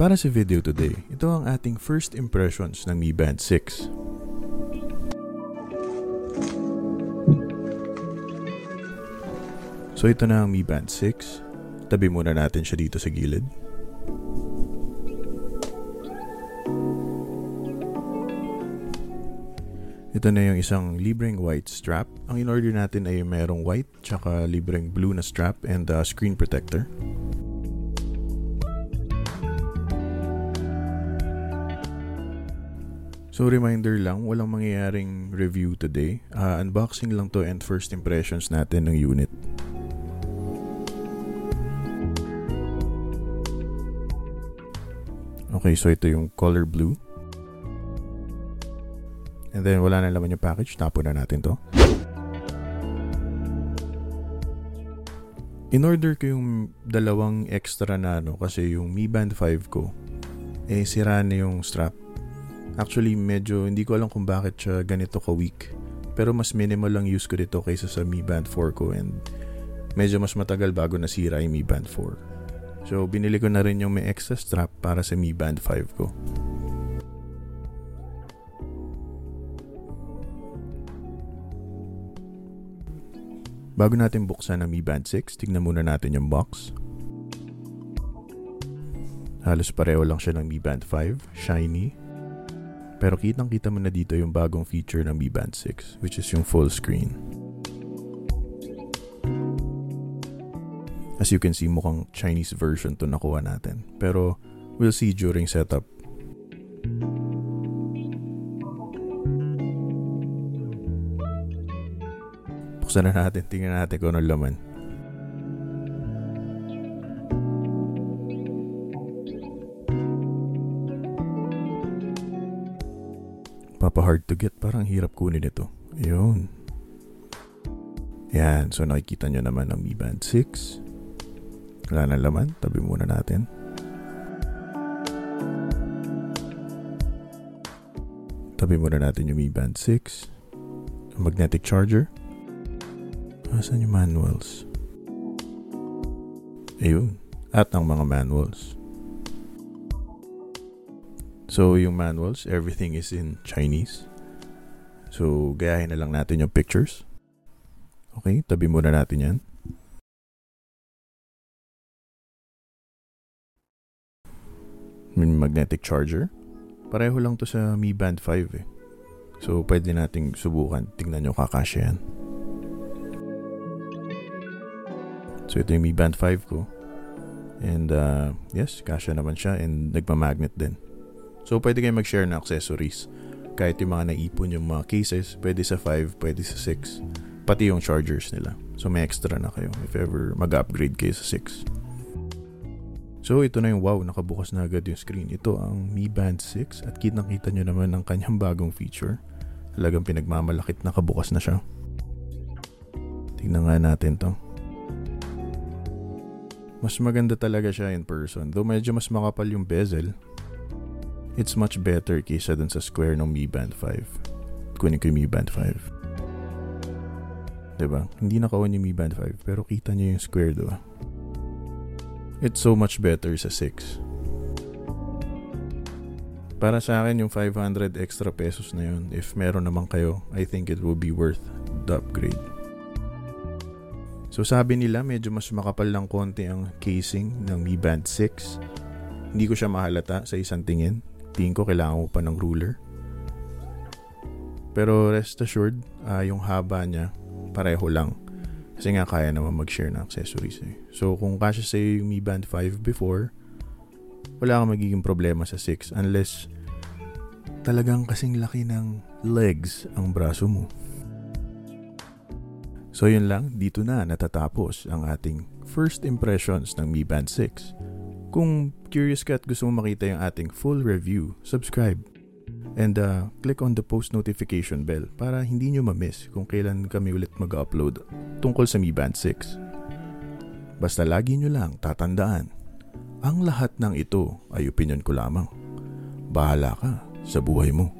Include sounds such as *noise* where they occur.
Para sa video today, ito ang ating first impressions ng Mi Band 6. So ito na ang Mi Band 6. Tabi muna natin siya dito sa gilid. Ito na yung isang libreng white strap. Ang in-order natin ay merong white tsaka libreng blue na strap and uh, screen protector. So reminder lang, walang mangyayaring review today. Uh, unboxing lang to and first impressions natin ng unit. Okay, so ito yung color blue. And then wala na laman yung package, tapon na natin to. In-order ko yung dalawang extra na ano kasi yung Mi Band 5 ko eh sira na yung strap. Actually medyo hindi ko alam kung bakit siya ganito ka weak. Pero mas minimal lang use ko dito kaysa sa Mi Band 4 ko and medyo mas matagal bago nasira yung Mi Band 4. So binili ko na rin yung may extra strap para sa Mi Band 5 ko. Bago natin buksan ang Mi Band 6, tignan muna natin yung box. Halos pareho lang siya ng Mi Band 5, shiny. Pero kitang kita mo na dito yung bagong feature ng Mi Band 6, which is yung full screen. As you can see, mukhang Chinese version to nakuha natin. Pero we'll see during setup Buksan na natin, tingnan natin kung ano laman. Papa hard to get, parang hirap kunin ito. Ayun. Yan, so nakikita nyo naman ang Mi Band 6. Wala na laman, tabi muna natin. Tabi muna natin yung Mi Band 6. magnetic charger. Asan yung manuals? Ayun. At ang mga manuals. So, yung manuals, everything is in Chinese. So, gayahin na lang natin yung pictures. Okay, tabi muna natin yan. May magnetic charger. Pareho lang to sa Mi Band 5 eh. So, pwede nating subukan. Tingnan nyo kakasya yan. So ito yung Mi Band 5 ko. And uh, yes, kasya naman siya and nagmamagnet din. So pwede kayo mag-share ng accessories. Kahit yung mga naipon yung mga cases, pwede sa 5, pwede sa 6. Pati yung chargers nila. So may extra na kayo if ever mag-upgrade kayo sa 6. So ito na yung wow, nakabukas na agad yung screen. Ito ang Mi Band 6 at kitang-kita nyo naman ang kanyang *laughs* bagong feature. Talagang pinagmamalakit nakabukas na siya. Tingnan nga natin to. Mas maganda talaga siya in person. Though medyo mas makapal yung bezel, it's much better kaysa dun sa square ng Mi Band 5. Kunin ko yung Mi Band 5. Diba? Hindi naka-on yung Mi Band 5, pero kita niyo yung square diba? It's so much better sa 6. Para sa akin, yung 500 extra pesos na yun, if meron naman kayo, I think it will be worth the upgrade. So sabi nila medyo mas makapal lang konti ang casing ng Mi Band 6. Hindi ko siya mahalata sa isang tingin. Tingin ko kailangan mo pa ng ruler. Pero rest assured, uh, yung haba niya pareho lang. Kasi nga kaya naman mag-share ng accessories eh. So kung kasya sa yung Mi Band 5 before, wala kang magiging problema sa 6 unless talagang kasing laki ng legs ang braso mo. So yun lang, dito na natatapos ang ating first impressions ng Mi Band 6. Kung curious ka at gusto mo makita yung ating full review, subscribe. And uh, click on the post notification bell para hindi nyo ma-miss kung kailan kami ulit mag-upload tungkol sa Mi Band 6. Basta lagi nyo lang tatandaan, ang lahat ng ito ay opinion ko lamang. Bahala ka sa buhay mo.